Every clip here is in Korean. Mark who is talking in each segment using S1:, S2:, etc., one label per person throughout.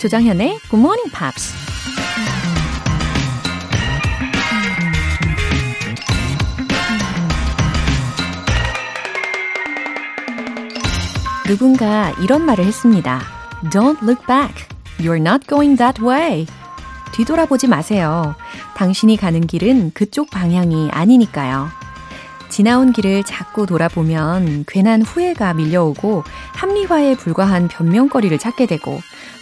S1: 조장현의 Good Morning Pops. 누군가 이런 말을 했습니다. Don't look back. You're not going that way. 뒤돌아보지 마세요. 당신이 가는 길은 그쪽 방향이 아니니까요. 지나온 길을 자꾸 돌아보면 괜한 후회가 밀려오고 합리화에 불과한 변명거리를 찾게 되고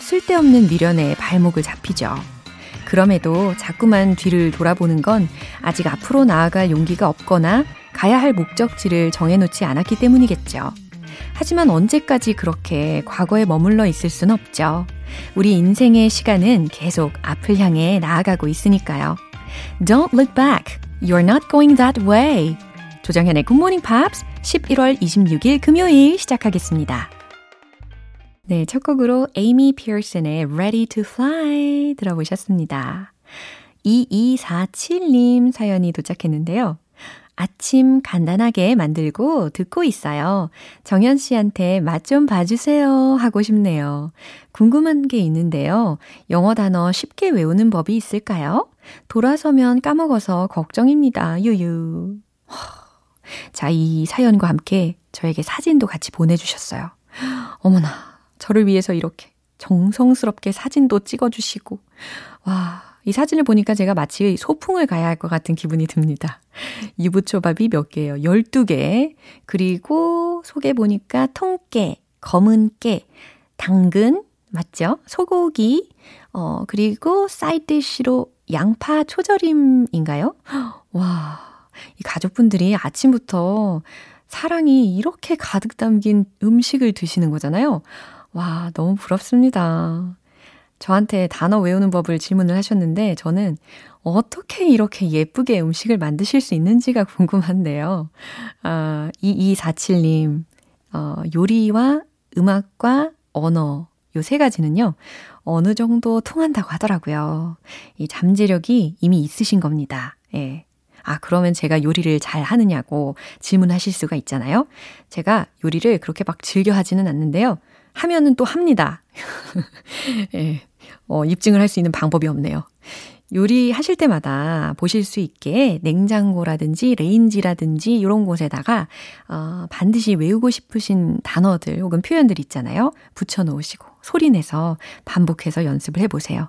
S1: 쓸데없는 미련에 발목을 잡히죠. 그럼에도 자꾸만 뒤를 돌아보는 건 아직 앞으로 나아갈 용기가 없거나 가야 할 목적지를 정해놓지 않았기 때문이겠죠. 하지만 언제까지 그렇게 과거에 머물러 있을 순 없죠. 우리 인생의 시간은 계속 앞을 향해 나아가고 있으니까요. Don't look back. You're not going that way. 조정현의 Morning Pops 11월 26일 금요일 시작하겠습니다. 네, 첫 곡으로 에이미 피어슨의 Ready to Fly 들어보셨습니다. 2247님 사연이 도착했는데요. 아침 간단하게 만들고 듣고 있어요. 정현 씨한테 맛 좀 봐주세요 하고 싶네요. 궁금한 게 있는데요. 영어 단어 쉽게 외우는 법이 있을까요? 돌아서면 까먹어서 걱정입니다. 유유. 자, 이 사연과 함께 저에게 사진도 같이 보내주셨어요. 어머나, 저를 위해서 이렇게 정성스럽게 사진도 찍어주시고, 와, 이 사진을 보니까 제가 마치 소풍을 가야 할 것 같은 기분이 듭니다. 유부초밥이 몇 개예요? 12개. 그리고 속에 보니까 통깨, 검은 깨, 당근, 맞죠? 소고기, 어, 그리고 사이드시로 양파 초절임인가요? 와, 이 가족분들이 아침부터 사랑이 이렇게 가득 담긴 음식을 드시는 거잖아요. 와, 너무 부럽습니다. 저한테 단어 외우는 법을 질문을 하셨는데 저는 어떻게 이렇게 예쁘게 음식을 만드실 수 있는지가 궁금한데요. 아, 2247님, 어, 요리와 음악과 언어, 요 세 가지는요, 어느 정도 통한다고 하더라고요. 이 잠재력이 이미 있으신 겁니다. 예. 아, 그러면 제가 요리를 잘 하느냐고 질문하실 수가 있잖아요. 제가 요리를 그렇게 막 즐겨 하지는 않는데요. 하면은 또 합니다. 예. 어, 입증을 할 수 있는 방법이 없네요. 요리하실 때마다 보실 수 있게 냉장고라든지 레인지라든지 이런 곳에다가 어, 반드시 외우고 싶으신 단어들 혹은 표현들 있잖아요. 붙여 놓으시고 소리 내서 반복해서 연습을 해 보세요.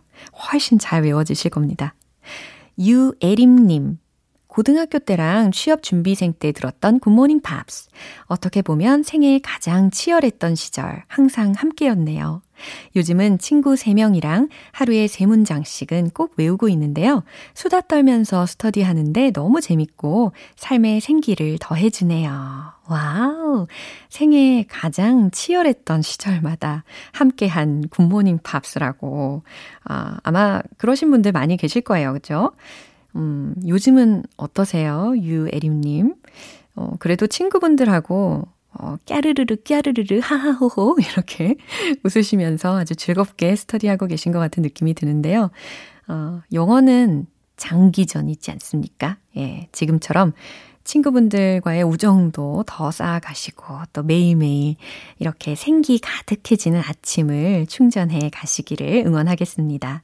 S1: 훨씬 잘 외워지실 겁니다. 유예림님, 고등학교 때랑 취업 준비생 때 들었던 굿모닝 팝스. 어떻게 보면 생애 가장 치열했던 시절 항상 함께였네요. 요즘은 친구 3명이랑 하루에 3문장씩은 꼭 외우고 있는데요. 수다 떨면서 스터디 하는데 너무 재밌고 삶의 생기를 더해주네요. Wow. 생애 가장 치열했던 시절마다 함께한 굿모닝 팝스라고. 아, 아마 그러신 분들 많이 계실 거예요. 그죠? 음, 요즘은 어떠세요? 유에림님. 어, 그래도 친구분들하고 어, 깨르르르, 깨르르르, 하하호호, 이렇게 웃으시면서 아주 즐겁게 스터디하고 계신 것 같은 느낌이 드는데요. 어, 영어는 장기전 있지 않습니까? 예, 지금처럼 친구분들과의 우정도 더 쌓아가시고 또 매일매일 이렇게 생기 가득해지는 아침을 충전해 가시기를 응원하겠습니다.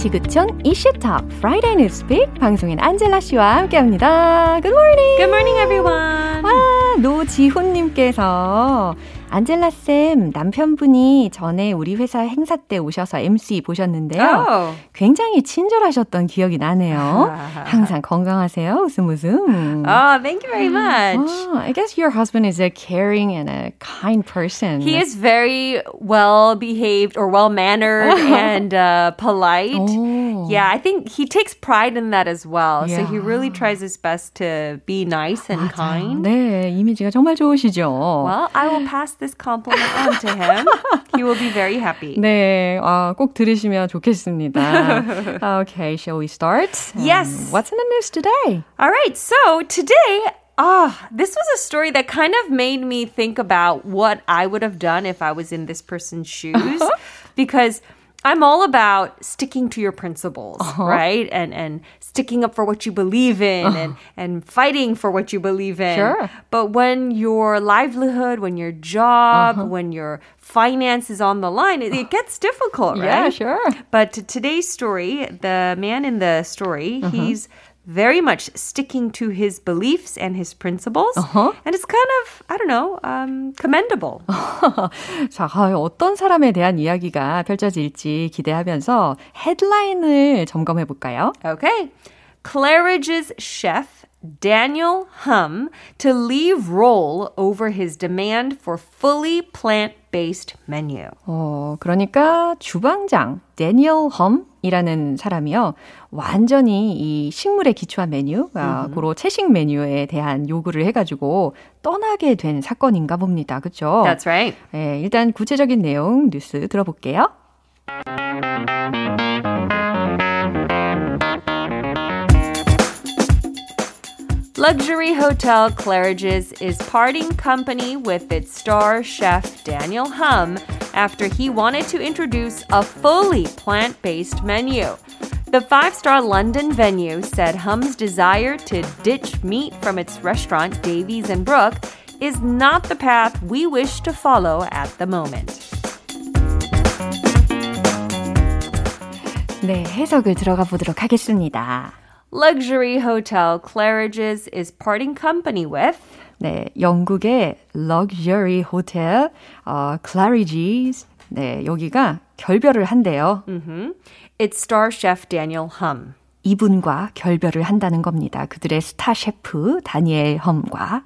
S1: 지구촌 이슈톡 Friday Newspeak 방송인 안젤라 씨와 함께합니다. Good morning.
S2: Good morning, everyone.
S1: 와, 노지훈님께서 안젤라쌤, 남편분이 전에 우리 회사 행사 때 오셔서 MC 보셨는데요. Oh. 굉장히 친절하셨던 기억이 나네요. 항상 건강하세요. 웃음 웃음.
S2: Oh, thank you very much.
S1: Oh, I guess your husband is a caring and a kind person.
S2: He is very well behaved or well mannered and uh, polite. Oh. Yeah, I think he takes pride in that as well. Yeah. So he really tries his best to be nice and
S1: 맞아요.
S2: kind.
S1: 네, 이미지가 정말 좋으시죠.
S2: Well, I will pass this compliment on to him. he will be very happy.
S1: 네, 아, 꼭 들으시면 좋겠습니다. okay, shall we start?
S2: Yes.
S1: Um, what's in the news today?
S2: All right, so today Ah, oh, this was a story that kind of made me think about what I would have done if I was in this person's shoes. because I'm all about sticking to your principles, uh-huh. right? And and sticking up for what you believe in uh-huh. and and fighting for what you believe in.
S1: Sure.
S2: But when your livelihood, when your job, uh-huh. when your finance is on the line, it, it gets difficult, right?
S1: Yeah, sure.
S2: But today's story, the man in the story, uh-huh. he's very much sticking to his beliefs and his principles. Uh-huh. And it's kind of, I don't know, um, commendable.
S1: 자, 어떤 사람에 대한 이야기가 펼쳐질지 기대하면서 헤드라인을 점검해 볼까요?
S2: Okay. Claridge's chef Daniel Hum to leave role over his demand for fully plant-based menu.
S1: 어, 그러니까 주방장 데니얼 험이라는 사람이요. 완전히 이 식물에 기초한 메뉴, 아, mm-hmm. 고로 채식 메뉴에 대한 요구를 해가지고 떠나게 된 사건인가 봅니다. 그렇죠?
S2: That's right.
S1: 네, 일단 구체적인 내용 뉴스 들어볼게요.
S2: Luxury hotel Claridge's is parting company with its star chef Daniel Hum after he wanted to introduce a fully plant based menu. The five star London venue said Hum's desire to ditch meat from its restaurant Davies and Brook is not the path we wish to follow at the moment.
S1: 네, 해석을 들어가 보도록 하겠습니다.
S2: luxury hotel Claridge's is parting company with.
S1: 네, 영국의 luxury hotel 어, Claridge's 네, 여기가 결별을 한대요.
S2: Mm-hmm. It's star chef Daniel Hum.
S1: 이분과 결별을 한다는 겁니다. 그들의 스타 셰프 다니엘 험과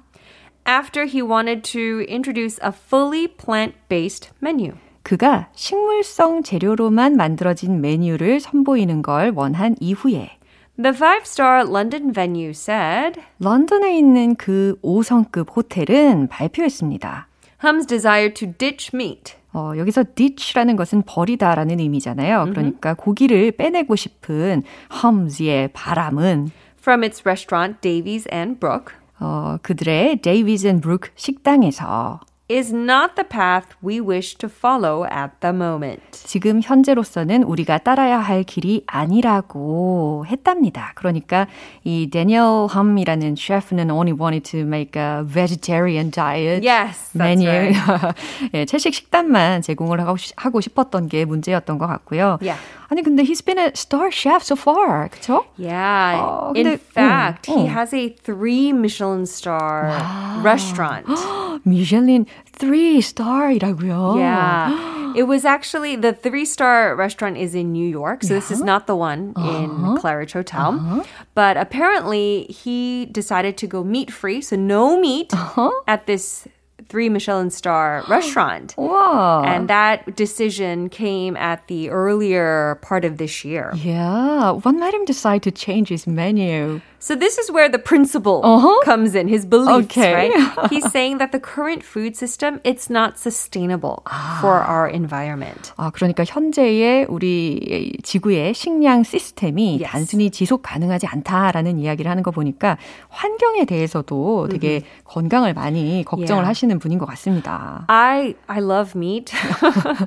S2: After he wanted to introduce a fully plant-based menu.
S1: 그가 식물성 재료로만 만들어진 메뉴를 선보이는 걸 원한 이후에
S2: The five-star London venue said
S1: 런던에 있는 그 5성급 호텔은 발표했습니다.
S2: Hum's desire to ditch meat.
S1: 어, 여기서 ditch라는 것은 버리다라는 의미잖아요. Mm-hmm. 그러니까 고기를 빼내고 싶은 Hums의 바람은
S2: from its restaurant Davies and Brook.
S1: 어, 그들의 Davies and Brook 식당에서
S2: is not the path we wish to follow at the moment.
S1: 지금 현재로서는 우리가 따라야 할 길이 아니라고 했답니다. 그러니까 이 데니얼 함이라는 셰프는 only wanted to make a vegetarian diet
S2: yes,
S1: menu.
S2: Right.
S1: 예, 채식 식단만 제공을 하고, 하고 싶었던 게 문제였던 것 같고요.
S2: Yeah.
S1: 아니 근데 he's been a star chef so far, 그렇죠?
S2: Yeah. 어, 근데, In fact, 음, he has a three Michelin star wow. restaurant.
S1: 미슐린 3 star이라고요.
S2: Yeah. It was actually the three star restaurant is in New York, so yeah. this is not the one uh-huh. in Claridge Hotel. Uh-huh. But apparently, he decided to go meat free, so no meat uh-huh. at this three Michelin star restaurant.
S1: Whoa.
S2: And that decision came at the earlier part of this year.
S1: Yeah. What made him decide to change his menu?
S2: So this is where the principle uh-huh. comes in, his beliefs, okay. right? He's saying that the current food system, it's not sustainable 아. for our environment.
S1: 아, 그러니까 현재의 우리 지구의 식량 시스템이 yes. 단순히 지속 가능하지 않다라는 이야기를 하는 거 보니까 환경에 대해서도 되게 mm-hmm. 건강을 많이 걱정을 yeah. 하시는 분인 것 같습니다.
S2: I I love meat.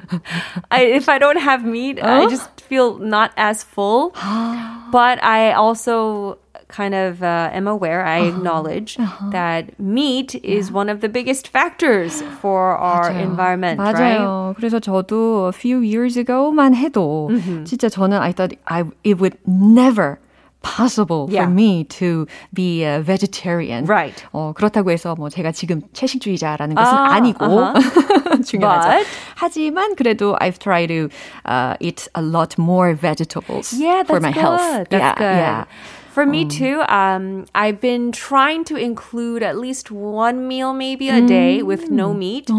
S2: I, if I don't have meat, uh? I just feel not as full. but I also kind of uh, am aware, I uh-huh. acknowledge uh-huh. that meat is yeah. one of the biggest factors for our 맞아요. environment,
S1: 맞아요.
S2: right?
S1: 그래서 저도 a few years ago만 해도 mm-hmm. 진짜 저는 I thought I it would never possible
S2: Yeah.
S1: for me to be a vegetarian.
S2: Right.
S1: 어, 그렇다고 해서 뭐 제가 지금 채식주의자라는 것은
S2: 아,
S1: 아니고
S2: uh-huh.
S1: 중요하죠.
S2: But-
S1: 하지만 그래도 I've tried to uh, eat a lot more vegetables
S2: Yeah, that's
S1: for my
S2: good.
S1: health.
S2: That's
S1: yeah,
S2: good.
S1: yeah.
S2: For me too, um, I've been trying to include at least one meal maybe a day with no meat.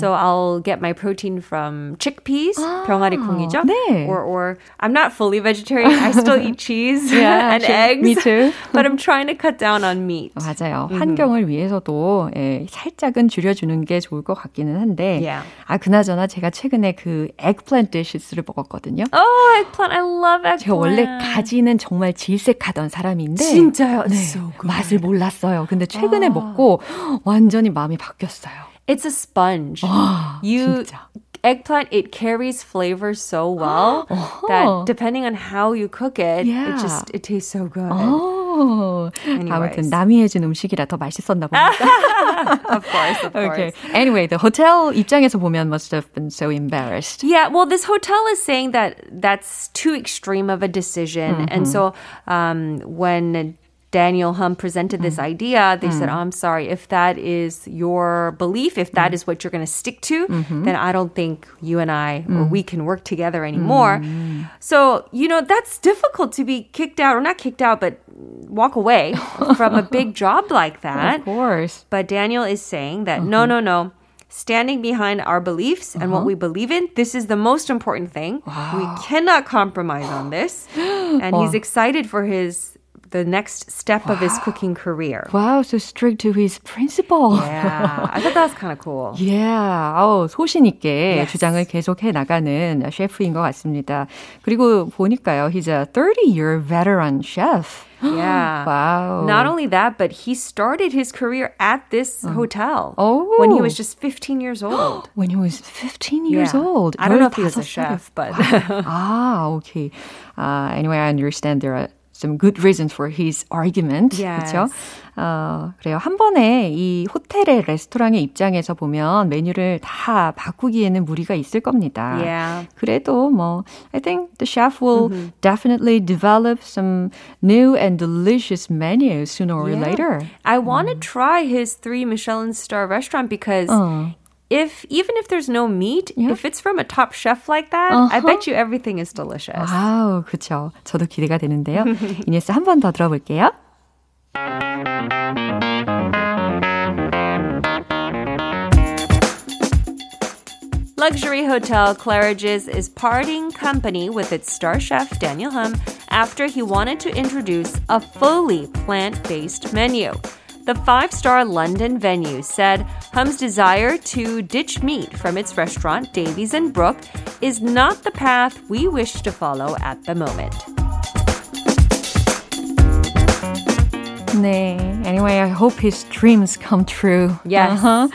S2: So I'll get my protein from chickpeas, 병아리 콩이죠.
S1: 네.
S2: Or, or I'm not fully vegetarian. I still eat cheese
S1: Yeah,
S2: and
S1: sure.
S2: eggs.
S1: Me too.
S2: But I'm trying to cut down on meat.
S1: 맞아요. 환경을 위해서도 예, 살짝은 줄여주는 게 좋을 것 같기는 한데
S2: Yeah.
S1: 아 그나저나 제가 최근에 그 eggplant dishes를 먹었거든요.
S2: Oh, eggplant. I love eggplant.
S1: 제가 원래 가지는 정말 질색하던 사람인데
S2: 진짜요?
S1: 네,
S2: It's so good.
S1: 맛을 몰랐어요. 근데 최근에 먹고 완전히 마음이 바뀌었어요.
S2: It's a sponge.
S1: 와,
S2: you
S1: 진짜.
S2: eggplant it carries flavor so well that depending on how you cook it,
S1: Yeah.
S2: it just it tastes so good.
S1: 오, 아무튼
S2: Anyways.
S1: 남이 해준 음식이라 더 맛있었나 봅니다.
S2: Of course, of course.
S1: okay. Anyway, the hotel 입장에서 보면 must have been so embarrassed.
S2: Yeah, well, this hotel is saying that that's too extreme of a decision, and so um, when Daniel Hum presented this mm. idea, they said, oh, "I'm sorry if that is your belief, if that mm. is what you're going to stick to, mm-hmm. then I don't think you and I or we can work together anymore." So you know that's difficult to be kicked out or not kicked out, but walk away from a big job like that.
S1: Of course.
S2: But Daniel is saying that no, mm-hmm. no, no. Standing behind our beliefs and what uh-huh. we believe in, this is the most important thing. We cannot compromise on this. And he's excited for his the next step of his cooking career.
S1: Wow, so strict to his principle.
S2: Yeah, I thought that was kind of cool.
S1: Yeah, 아우, 소신 있게
S2: Yes.
S1: 주장을 계속해 나가는 셰프인 것 같습니다. 그리고 보니까요, he's a 30-year veteran chef.
S2: Yeah.
S1: Wow.
S2: Not only that, but he started his career at this hotel
S1: Oh.
S2: when he was just 15 years old.
S1: When he was 15 years
S2: Yeah.
S1: old.
S2: I don't know if he was a
S1: 15살에.
S2: chef, but
S1: ah, okay. Uh, anyway, I understand there are some good reasons for his argument.
S2: Yes.
S1: 그렇죠? 어, 그래요. 한 번에 이 호텔의 레스토랑의 입장에서 보면 메뉴를 다 바꾸기에는 무리가 있을 겁니다.
S2: Yeah.
S1: 그래도 뭐 I think the chef will definitely develop some new and delicious menus sooner or
S2: Yeah.
S1: later.
S2: I want to try his three Michelin star restaurant because if even if there's no meat,
S1: Yeah.
S2: if it's from a top chef like that, I bet you everything is delicious.
S1: 아우, 그쵸. 저도 기대가 되는데요. 이 뉴스 한 번 더 들어볼게요.
S2: Luxury hotel Claridge's is parting company with its star chef Daniel Hum after he wanted to introduce a fully plant-based menu. The five-star London venue said Hum's desire to ditch meat from its restaurant Davies and Brook is not the path we wish to follow at the moment.
S1: 네. Anyway, I hope his dreams come true.
S2: Yes.
S1: Uh-huh.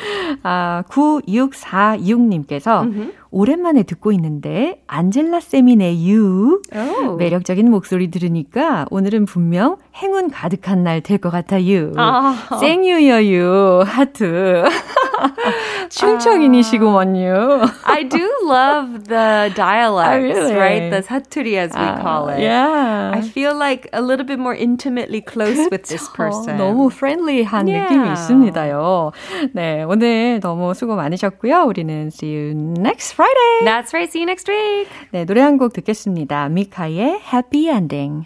S1: 아, 9646님께서 오랜만에 듣고 있는데 안젤라 쌤이네 유.
S2: Oh.
S1: 매력적인 목소리 들으니까 오늘은 분명 행운 가득한 날 될 것 같아요.
S2: 아.
S1: 생유여유 하트. 충청인이시구먼요.
S2: I do love the dialects,
S1: really?
S2: right? The 사투리 as we call it.
S1: Yeah.
S2: I feel like a little bit more intimately close with this person.
S1: 너무 프렌들리한
S2: Yeah.
S1: 느낌이 있습니다.요. 네, 오늘 너무 수고 많으셨고요. 우리는 see you next Friday.
S2: That's right. See you next week.
S1: 네, 노래 한 곡 듣겠습니다. 미카의 Happy Ending.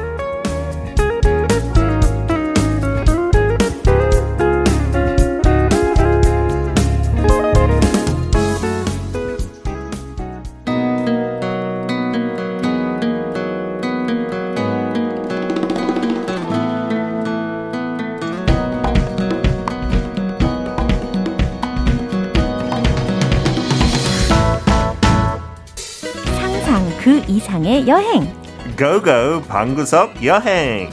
S1: 이상의 여행.
S3: 고고 방구석 여행.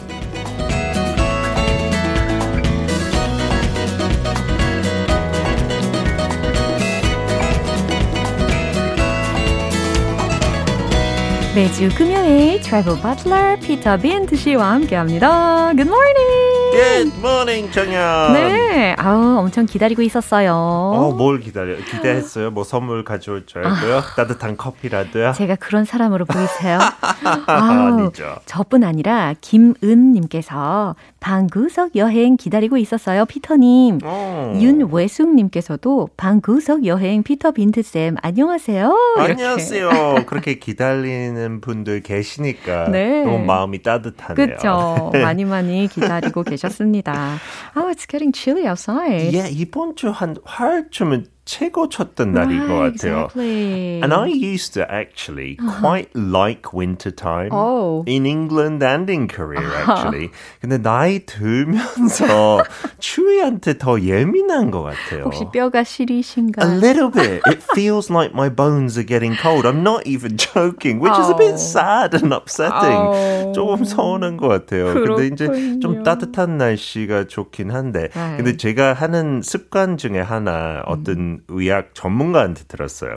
S1: 매주 금요일 트래블 버틀러 피터 빈트 씨와 함께합니다. Good morning.
S3: Good morning, 정연.
S1: 네, 아우 엄청 기다리고 있었어요.
S3: 어, 뭘 기다려? 기대했어요. 뭐 선물 가져올 줄 알고요. 따뜻한 커피라도요.
S1: 제가 그런 사람으로 보이세요?
S3: 아니죠.
S1: 저뿐 아니라 김은님께서 방구석 여행 기다리고 있었어요, 피터님.
S3: 어.
S1: 윤외숙님께서도 방구석 여행 피터 빈트 쌤 안녕하세요. 이렇게.
S3: 안녕하세요. 그렇게 기다리는 분들 계시니까
S1: 네.
S3: 너무 마음이 따뜻하네요.
S1: 그렇죠. 많이 많이 기다리고 계셨 습니다. Oh, it's getting chilly outside.
S3: 예, 이번 주 한 화요일쯤은 최고 쳤던 날인 것
S1: Right,
S3: 같아요.
S1: Exactly.
S3: And I used to actually quite like winter time
S1: Oh.
S3: in England and in Korea actually. 근데 나이 들면서 추위한테 더 예민한 것 같아요.
S1: 혹시 뼈가 시리신가?
S3: A little bit. It feels like my bones are getting cold. I'm not even joking, which is a
S1: Oh.
S3: bit sad and upsetting.
S1: Oh.
S3: 조금 서운한 것 같아요. 근데 이제
S1: 그렇군요.
S3: 좀 따뜻한 날씨가 좋긴 한데,
S1: 네.
S3: 근데 제가 하는 습관 중에 하나 어떤 의학 전문가한테 들었어요.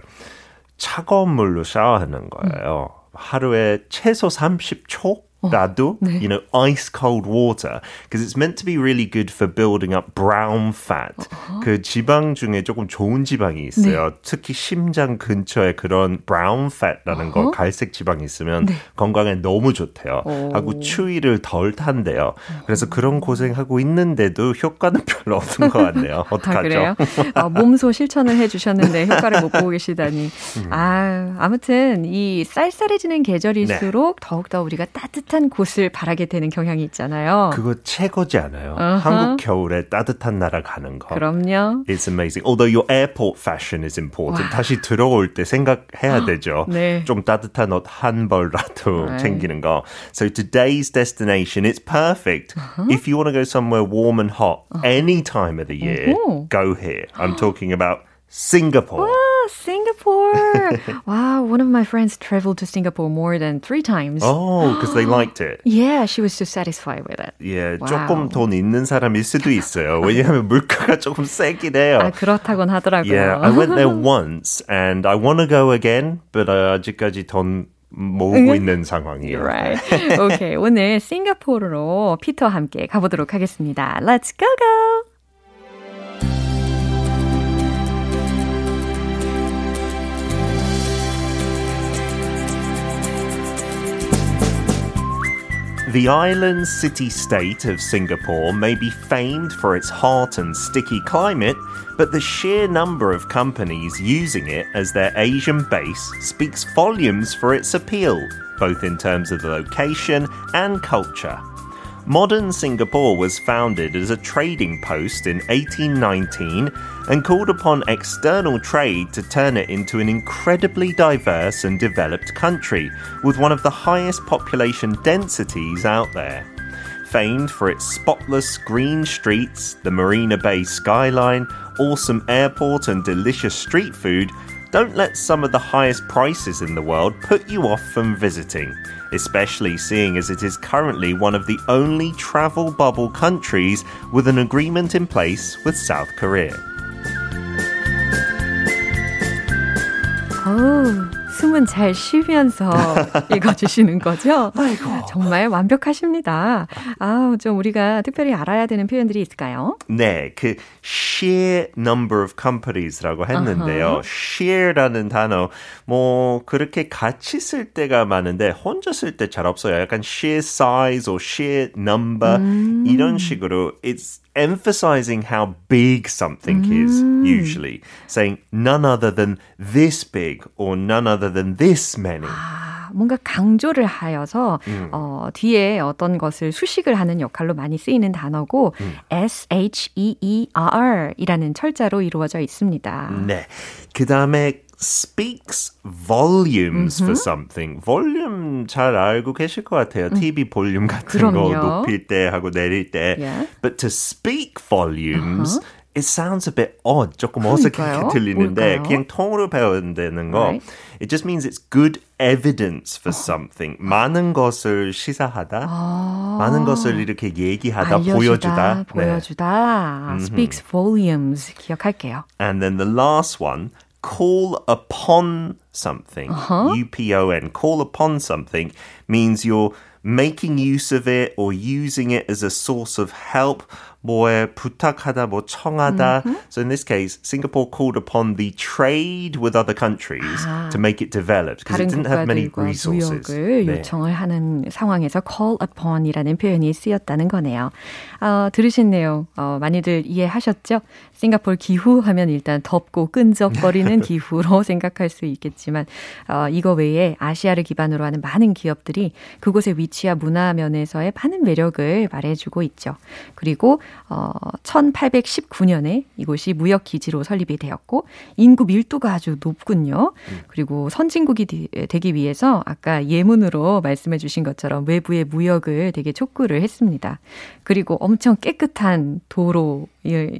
S3: 차가운 물로 샤워하는 거예요. 하루에 최소 30초. 라도, you know, ice cold water, because it's meant to be really good for building up brown fat. 그 지방 중에 조금 좋은 지방이 있어요. 특히 심장 근처에 그런 brown fat라는 거, 갈색 지방이 있으면 건강에 너무 좋대요. 하고 추위를 덜 탄대요. 그래서 그런 고생하고 있는데도 효과는 별로 없는 것 같네요. 어떡하죠?
S1: 아, 그래요? 아, 몸소 실천을 해주셨는데 효과를 못 보고 계시다니.
S3: 음.
S1: 아, 아무튼 이 쌀쌀해지는 계절일수록
S3: 네.
S1: 더욱더 우리가 따뜻 한 곳을 바라게 되는 경향이 있잖아요.
S3: 그거 최고지 않아요?
S1: 어허.
S3: 한국 겨울에 따뜻한 나라 가는 거.
S1: 그럼요.
S3: It's amazing. Although your airport fashion is important. 다시 들어올 때 생각해야 되죠.
S1: 네.
S3: 좀 따뜻한 옷 한 벌라도
S1: 네.
S3: 챙기는 거. So today's destination, it's perfect. If you want to go somewhere warm and hot any time of the year,
S1: 어허.
S3: go here. I'm talking about Singapore.
S1: Ah, Singapore. wow, one of my friends traveled to Singapore more than three times.
S3: Oh, because they liked it.
S1: Yeah, she was so satisfied with it.
S3: 예,
S1: 와우.
S3: 조금 돈 있는 사람일 수도 있어요. 왜냐하면 물가가 조금 세긴 해요.
S1: 아, 그렇다곤 하더라고요.
S3: Yeah, I went there once and I want to go again, but uh, 아직까지 돈 모으고 있는 상황이에요.
S1: Right. Okay, 오늘 싱가포르로 피터와 함께 가보도록 하겠습니다. Let's go go!
S3: The island city state of Singapore may be famed for its hot and sticky climate, but the sheer number of companies using it as their Asian base speaks volumes for its appeal, both in terms of the location and culture. Modern Singapore was founded as a trading post in 1819 and called upon external trade to turn it into an incredibly diverse and developed country with one of the highest population densities out there. Famed for its spotless green streets, the Marina Bay skyline, awesome airport, and delicious street food, don't let some of the highest prices in the world put you off from visiting, especially seeing as it is currently one of the only travel bubble countries with an agreement in place with South Korea.
S1: 어우, 숨은 잘 쉬면서 읽어주시는 거죠? 정말 완벽하십니다. 아우, 좀 우리가 특별히 알아야 되는 표현들이 있을까요?
S3: 네, 그 sheer number of companies라고 했는데요. sheer라는 단어 뭐 그렇게 같이 쓸 때가 많은데 혼자 쓸 때 잘 없어요. 약간 sheer size or sheer number 이런 식으로 it's emphasizing how big something is usually saying none other than this big or none other than this many.
S1: 아, 뭔가 강조를 하여서 어, 뒤에 어떤 것을 수식을 하는 역할로 많이 쓰이는 단어고 S-H-E-E-R 이라는 철자로 이루어져 있습니다.
S3: 네. 그 다음에 speaks volumes for something. 볼륨 잘 알고 계실 것 같아요. TV 볼륨 같은 거
S1: 그럼요.
S3: 높일 때 하고 내릴 때.
S1: Yeah.
S3: But to speak volumes, it sounds a bit odd. 조금 어색하게
S1: 그러니까요.
S3: 들리는데
S1: 뭘까요?
S3: 그냥 통으로 배운다는 거.
S1: Right.
S3: It just means it's good evidence for something. 많은 것을 시사하다. 많은 것을 이렇게 얘기하다,
S1: 알려주다,
S3: 보여주다. 네.
S1: 보여주다. speaks volumes 기억할게요.
S3: And then the last one, call upon something. U-P-O-N, call upon something means you're making use of it or using it as a source of help 뭐에 부탁하다, 뭐 청하다. Mm-hmm. So in this case, Singapore called upon the trade with other countries 아, to make it develop because it didn't have many resources.
S1: 무역을 네. 요청을 하는 상황에서 call upon이라는 표현이 쓰였다는 거네요. 어, 들으신 내용 어, 많이들 이해하셨죠? 싱가포르 기후 하면 일단 덥고 끈적거리는 기후로 생각할 수 있겠 지만 어, 이거 외에 아시아를 기반으로 하는 많은 기업들이 그곳의 위치와 문화 면에서의 많은 매력을 말해주고 있죠. 그리고 어, 1819년에 이곳이 무역 기지로 설립이 되었고 인구 밀도가 아주 높군요. 그리고 선진국이 되기 위해서 아까 예문으로 말씀해 주신 것처럼 외부의 무역을 되게 촉구를 했습니다. 그리고 엄청 깨끗한 도로,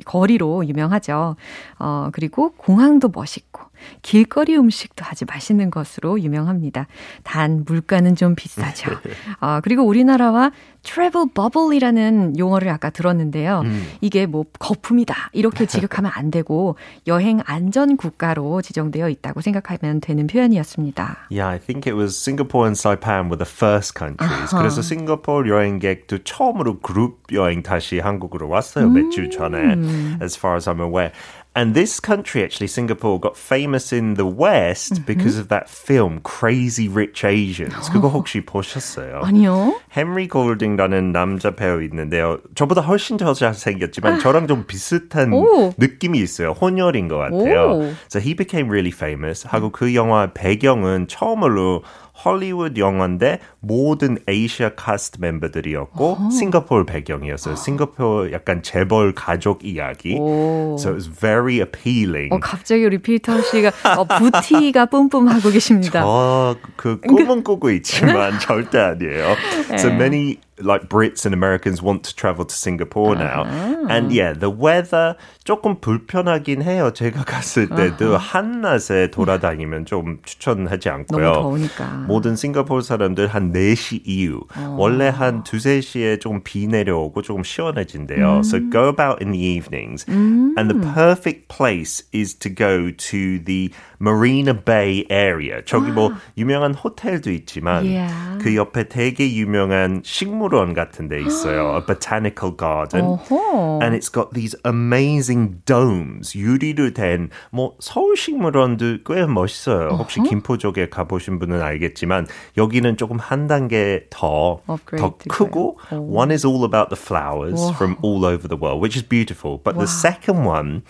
S1: 거리로 유명하죠. 어, 그리고 공항도 멋있고 길거리 음식도 아주 맛있는 것으로 유명합니다. 단 물가는 좀 비싸죠. 어, 그리고 우리나라와 travel bubble이라는 용어를 아까 들었는데요. 음. 이게 뭐 거품이다 이렇게 지극하면 안 되고 여행 안전 국가로 지정되어 있다고 생각하면 되는 표현이었습니다.
S3: Yeah, I think it was Singapore and Saipan were the first countries. Uh-huh. 그래서 싱가포르 여행객도 처음으로 그룹 여행 다시 한국으로 왔어요 음. 몇주 전에, as far as I'm aware. And this country, actually, Singapore, got famous in the West mm-hmm. because of that film, Crazy Rich Asians. 그거 혹시 보셨어요?
S1: 아니요.
S3: 헨리 골딩이라는 남자 배우 있는데요. 저보다 훨씬 더 잘생겼지만 저랑 좀 비슷한 오. 느낌이 있어요. 혼혈인 것 같아요. 오. So he became really famous. 하고 그 영화 배경은 처음으로 헐리우드 영화인데 모든 아시아 cast 멤버들이었고 어. 싱가포르 배경이었어요. 싱가포르 약간 재벌 가족 이야기. 오. So it was very appealing.
S1: 어, 갑자기 우리 피터 씨가 어, 부티가 뿜뿜하고 계십니다.
S3: 저 그 꿈은 꾸고 있지만 절대 아니에요. So many like Brits and Americans want to travel to Singapore now. Uh-huh. And yeah, the weather 조금 불편하긴 해요. 제가 갔을 때도 uh-huh. 한낮에 돌아다니면 좀 추천하지 않고요.
S1: 너무 더우니까.
S3: 모든 싱가포르 사람들 한 4시 이후 uh. 원래 한 2, 3시에 조금 비 내려오고 조금 시원해진대요. Mm. So go about in the evenings. Mm. And the perfect place is to go to the Marina Bay area. 저기 뭐 유명한 호텔도 있지만 yeah. 그 옆에 되게 유명한 식물원 같은 데 있어요. A botanical garden. Uh-huh. And it's got these amazing domes. 유리로 된 뭐 서울 식물원도 꽤 멋있어요. Uh-huh. 혹시 김포 쪽에 가보신 분은 알겠지만 여기는 조금 한 단계 더, 더 크고 oh. one is all about the flowers wow. from all over the world, which is beautiful. But wow. the second one,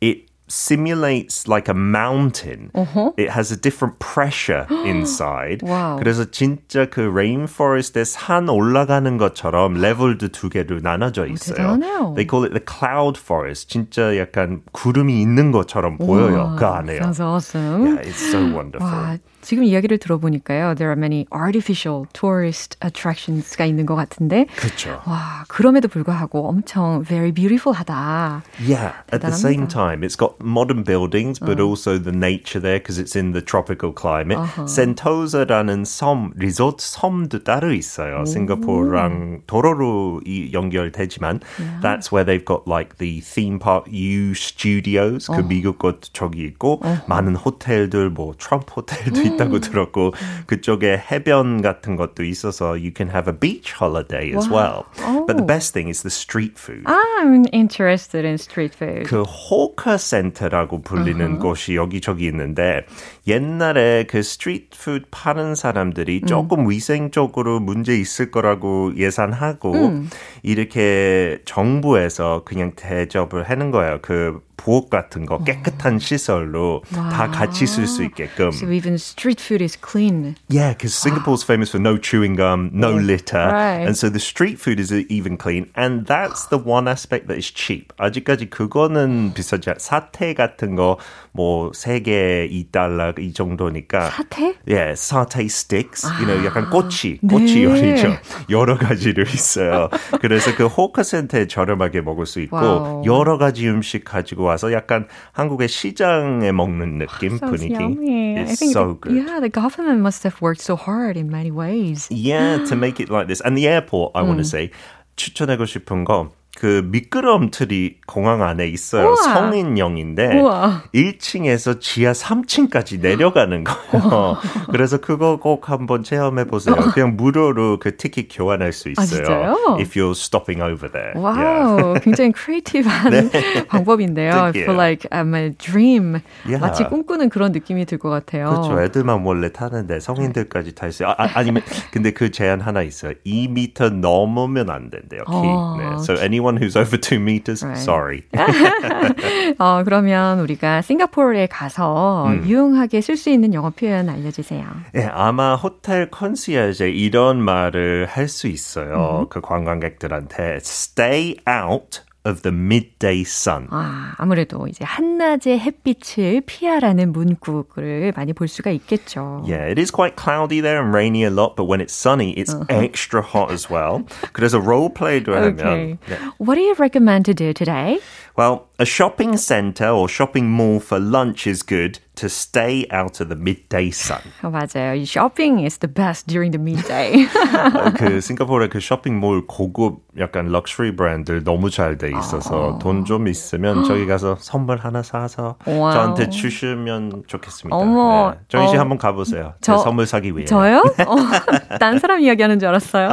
S3: it simulates like a mountain. Uh-huh. It has a different pressure inside. wow. 그래서 진짜 그 rainforest에 산 올라가는 것처럼 레벨도 두 개로 나눠져 있어요.
S1: 오,
S3: They call it the cloud forest. 진짜 약간 구름이 있는 것처럼 보여요. 그 안에요.
S1: Sounds awesome.
S3: Yeah, it's so wonderful. 와,
S1: 지금 이야기를 들어보니까요. There are many artificial tourist attractions가 있는 것 같은데.
S3: 그렇죠.
S1: 와, 그럼에도 불구하고 엄청 very beautiful하다.
S3: Yeah, at the same time, it's got modern buildings, but uh. also the nature there because it's in the tropical climate. Uh-huh. Sentosa라는 섬, 리조트 섬도 따로 있어요. 싱가포르랑 도로로 연결되지만 yeah. that's where they've got like the theme park U Studios. 그 uh. 미국 것 저기 있고 uh-huh. 많은 호텔들 뭐 트럼프 호텔도 있다고 들었고 그쪽에 해변 같은 것도 있어서 you can have a beach holiday as wow. well. Oh. But the best thing is the street food.
S1: I'm interested in street food.
S3: 그 hawker center라고 불리는 uh-huh. 곳이 여기저기 있는데 옛날에 그 street food 파는 사람들이 음. 조금 위생적으로 문제 있을 거라고 예상하고 음. 이렇게 정부에서 그냥 대접을 하는 거예요. 그 부엌 같은 거 깨끗한 시설로 wow. 다 같이 쓸 수 있게끔.
S1: So even street food is clean.
S3: Yeah, because Singapore's famous for no chewing gum, no litter, right. and so the street food is even clean, and that's the one aspect that is cheap. 아직까지 그거는 비싸지 않. satay 같은 거 뭐 세 개 2달러 이 정도니까.
S1: Satay?
S3: Yeah, satay sticks. 아. You know, 약간 꼬치, 꼬치 네. 요리죠. 여러 가지로 있어요. 그래서 그 hawker center에 저렴하게 먹을 수 있고 wow. 여러 가지 음식 가지고 와서 약간 한국의 시장에 먹는 느낌 분위기.
S1: Yummy.
S3: It's so
S1: good. Yeah, the government must have worked so hard in many ways.
S3: Yeah, to make it like this. And the airport, I mm. want to say, 추천하고 싶은 거 그 미끄럼 틀이 공항 안에 있어요.
S1: 우와.
S3: 성인용인데
S1: 우와.
S3: 1층에서 지하 3층까지 내려가는 거예요. 그래서 그거 꼭 한번 체험해 보세요. 그냥 무료로 그 티켓 교환할 수
S1: 아,
S3: 있어요.
S1: 진짜요?
S3: If you're stopping over there. Yeah.
S1: Wow, 굉장히 creative한 방법인데요. I feel like I'm in a dream.
S3: Yeah.
S1: 마치 꿈꾸는 그런 느낌이 들 것 같아요.
S3: 그렇죠. 애들만 원래 타는데 성인들까지 탈 수. 아, 아, 아니면 근데 그 제한 하나 있어요. 2m 넘으면 안 된대요. 키.
S1: 어,
S3: 네. So anyone who's over 2 meters,
S1: Right.
S3: sorry.
S1: 어, 그러면 우리가 싱가포르에 가서
S3: 음.
S1: 유용하게 쓸 수 있는 영어 표현 알려주세요.
S3: 예, 아마 호텔 컨시어제 이런 말을 할 수 있어요. 그 관광객들한테 stay out of the midday sun.
S1: 아, 아무래도 이제 한낮의 햇빛을 피하라는 문구를 많이 볼 수가 있겠죠.
S3: Yeah, it is quite cloudy there and rainy a lot, but when it's sunny, it's extra hot as well. 그래서 role play도 하면
S1: Okay.
S3: 네.
S1: What do you recommend to do today?
S3: Well, a shopping center or shopping mall for lunch is good To stay out of the midday sun.
S1: 어, 맞아요. 이 shopping is the best during the midday.
S3: 어, 그 싱가포르의 그 쇼핑몰 고급 약간 럭셔리 브랜드 너무 잘 돼 있어서 돈 좀 있으면 저기 가서 선물 하나 사서. 저한테 주시면 좋겠습니다.
S1: 어머,
S3: 네. 정희 씨
S1: 어.
S3: 한번 가보세요.
S1: 저-
S3: 제 선물 사기 위해.
S1: 저요? 어, 딴 사람 이야기하는 줄 알았어요.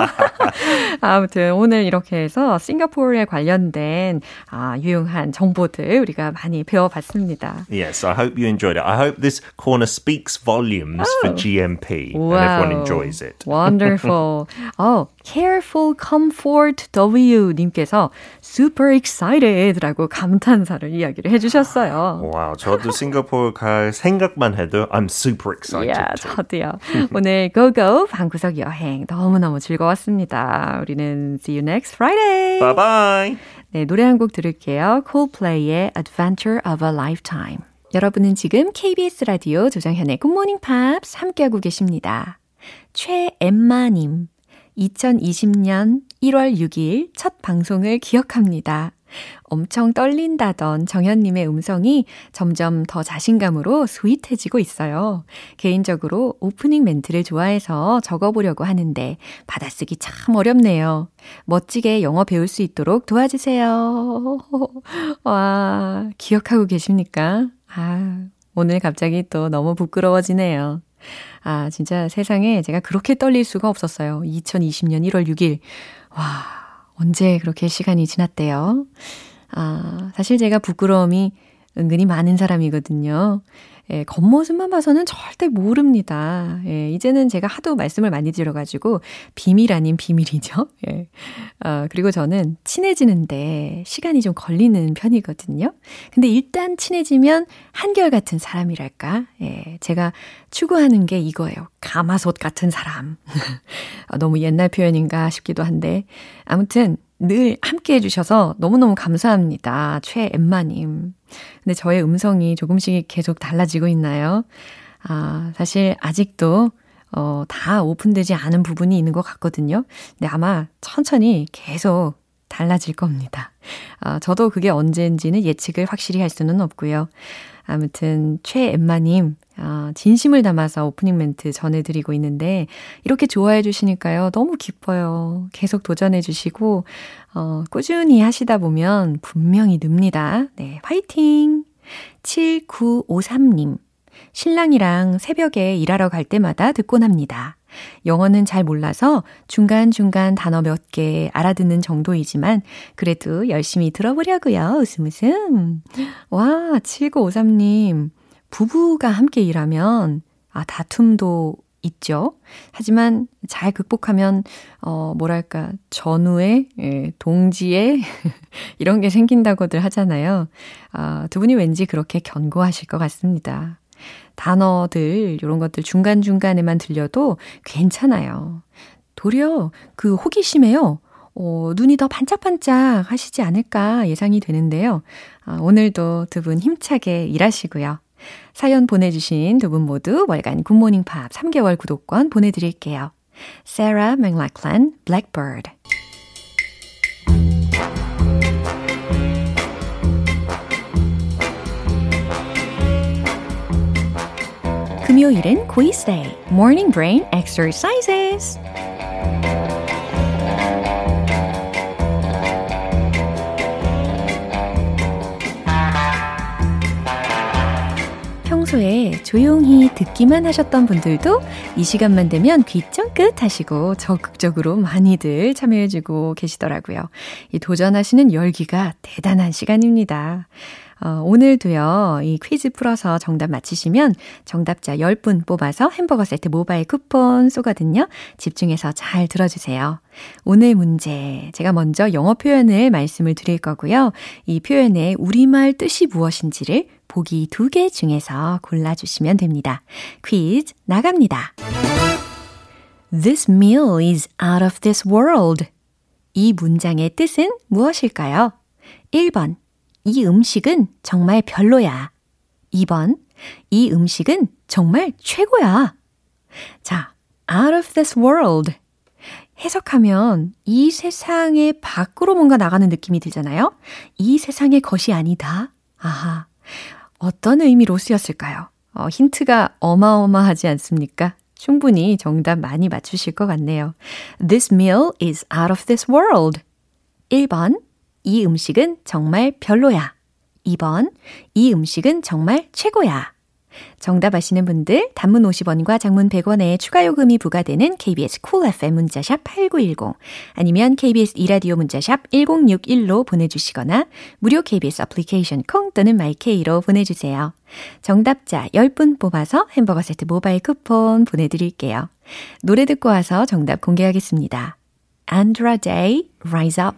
S1: 아무튼 오늘 이렇게 해서 싱가포르에 관련된 아, 유용한 정보들 우리가 많이 배워봤습니다.
S3: Yes, I hope you enjoyed it. I hope this corner speaks volumes for GMP and everyone enjoys it.
S1: Wonderful. 어, Careful Comfort W 님께서 super excited라고 감탄사를 이야기를 해주셨어요.
S3: Wow, 저도 싱가포르 갈 생각만 해도 I'm super excited.
S1: 야,
S3: too.
S1: 저도요. 오늘 고고 방구석 여행 너무너무 즐거웠습니다. 우리는 see you next Friday.
S3: Bye bye.
S1: 네, 노래 한 곡 들을게요. Coldplay의 Adventure of a Lifetime. 여러분은 지금 KBS 라디오 조정현의 Morning Pops 함께하고 계십니다. 최엠마님, 2020년 1월 6일 첫 방송을 기억합니다. 엄청 떨린다던 정현님의 음성이 점점 더 자신감으로 스윗해지고 있어요. 개인적으로 오프닝 멘트를 좋아해서 적어보려고 하는데 받아쓰기 참 어렵네요. 멋지게 영어 배울 수 있도록 도와주세요. 와, 기억하고 계십니까? 아, 오늘 갑자기 또 너무 부끄러워지네요. 아, 진짜 세상에 제가 그렇게 떨릴 수가 없었어요. 2020년 1월 6일. 와, 언제 그렇게 시간이 지났대요? 아, 사실 제가 부끄러움이 은근히 많은 사람이거든요. 예, 겉모습만 봐서는 절대 모릅니다. 예, 이제는 제가 하도 말씀을 많이 드려가지고 비밀 아닌 비밀이죠. 예. 어, 그리고 저는 친해지는데 시간이 좀 걸리는 편이거든요. 근데 일단 친해지면 한결같은 사람이랄까. 예, 제가 추구하는 게 이거예요. 가마솥 같은 사람. 아, 너무 옛날 표현인가 싶기도 한데. 아무튼 늘 함께 해주셔서 너무너무 감사합니다. 최엠마님. 근데 저의 음성이 조금씩 계속 달라지고 있나요? 아, 사실 아직도 어, 다 오픈되지 않은 부분이 있는 것 같거든요. 근데 아마 천천히 계속 달라질 겁니다. 아, 저도 그게 언제인지는 예측을 확실히 할 수는 없고요. 아무튼 최엠마님 아, 진심을 담아서 오프닝 멘트 전해드리고 있는데 이렇게 좋아해 주시니까요 너무 기뻐요. 계속 도전해 주시고 어, 꾸준히 하시다 보면 분명히 늡니다. 네, 화이팅! 7953님 신랑이랑 새벽에 일하러 갈 때마다 듣곤 합니다. 영어는 잘 몰라서 중간중간 단어 몇 개 알아듣는 정도이지만 그래도 열심히 들어보려고요. 웃음 웃음. 와, 7953님. 부부가 함께 일하면 아, 다툼도 있죠. 하지만 잘 극복하면 어 뭐랄까 전후에 예, 동지에 이런 게 생긴다고들 하잖아요. 아, 두 분이 왠지 그렇게 견고하실 것 같습니다. 단어들 이런 것들 중간중간에만 들려도 괜찮아요. 도리어 그 호기심에요. 어, 눈이 더 반짝반짝 하시지 않을까 예상이 되는데요. 아, 오늘도 두 분 힘차게 일하시고요. 사연 보내주신 두 분 모두 월간 굿모닝 팝 3개월 구독권 보내드릴게요. Sarah McLachlan, Blackbird. 금요일은 quiz day, morning brain exercises. 평소에 조용히 듣기만 하셨던 분들도 이 시간만 되면 귀 쫑긋 하시고 적극적으로 많이들 참여해주고 계시더라고요. 이 도전하시는 열기가 대단한 시간입니다. 어, 오늘도요, 이 퀴즈 풀어서 정답 맞히시면 정답자 10분 뽑아서 햄버거 세트 모바일 쿠폰 쏘거든요. 집중해서 잘 들어주세요. 오늘 문제, 제가 먼저 영어 표현을 말씀을 드릴 거고요. 이 표현의 우리말 뜻이 무엇인지를 보기 두 개 중에서 골라주시면 됩니다. 퀴즈 나갑니다. This meal is out of this world. 이 문장의 뜻은 무엇일까요? 1번. 이 음식은 정말 별로야. 2번, 이 음식은 정말 최고야. 자, out of this world. 해석하면 이 세상의 밖으로 뭔가 나가는 느낌이 들잖아요. 이 세상의 것이 아니다. 아하. 어떤 의미로 쓰였을까요? 어, 힌트가 어마어마하지 않습니까? 충분히 정답 많이 맞추실 것 같네요. This meal is out of this world. 1번, 이 음식은 정말 별로야. 2번, 이 음식은 정말 최고야. 정답 아시는 분들 단문 50원과 장문 100원에 추가 요금이 부과되는 KBS Cool FM 문자샵 8910 아니면 KBS 이라디오 문자샵 1061로 보내주시거나 무료 KBS 애플리케이션 콩 또는 마이케이로 보내주세요. 정답자 10분 뽑아서 햄버거 세트 모바일 쿠폰 보내드릴게요. 노래 듣고 와서 정답 공개하겠습니다. Andra Day, Rise Up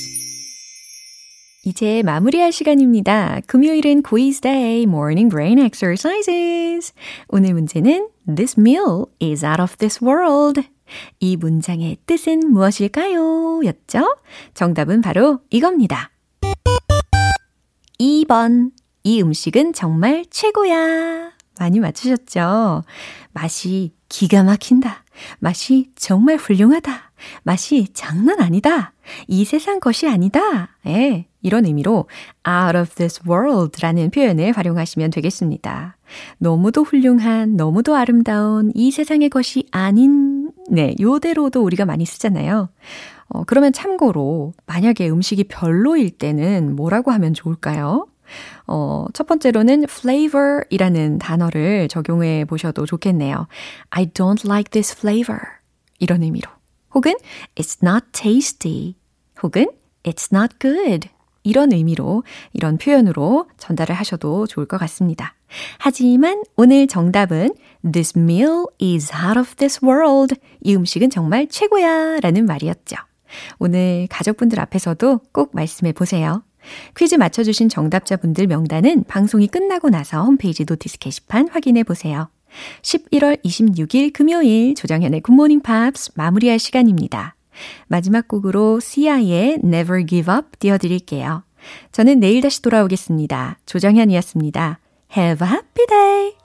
S1: 이제 마무리할 시간입니다. 금요일은 quiz day, morning brain exercises. 오늘 문제는 This meal is out of this world. 이 문장의 뜻은 무엇일까요? 였죠? 정답은 바로 이겁니다. 2번. 이 음식은 정말 최고야. 많이 맞추셨죠? 맛이 기가 막힌다. 맛이 정말 훌륭하다. 맛이 장난 아니다. 이 세상 것이 아니다. 예, 이런 의미로 out of this world 라는 표현을 활용하시면 되겠습니다. 너무도 훌륭한, 너무도 아름다운 이 세상의 것이 아닌, 네, 요대로도 우리가 많이 쓰잖아요. 어, 그러면 참고로 만약에 음식이 별로일 때는 뭐라고 하면 좋을까요? 어, 첫 번째로는 flavor 이라는 단어를 적용해 보셔도 좋겠네요. I don't like this flavor. 이런 의미로. 혹은 it's not tasty. 혹은 it's not good. 이런 의미로, 이런 표현으로 전달을 하셔도 좋을 것 같습니다. 하지만 오늘 정답은 This meal is out of this world. 이 음식은 정말 최고야 라는 말이었죠. 오늘 가족분들 앞에서도 꼭 말씀해 보세요. 퀴즈 맞춰주신 정답자분들 명단은 방송이 끝나고 나서 홈페이지 notice 게시판 확인해 보세요. 11월 26일 금요일 조정현의 굿모닝 팝스 마무리할 시간입니다. 마지막 곡으로 시아의 Never Give Up 띄워드릴게요. 저는 내일 다시 돌아오겠습니다. 조정현이었습니다. Have a happy day!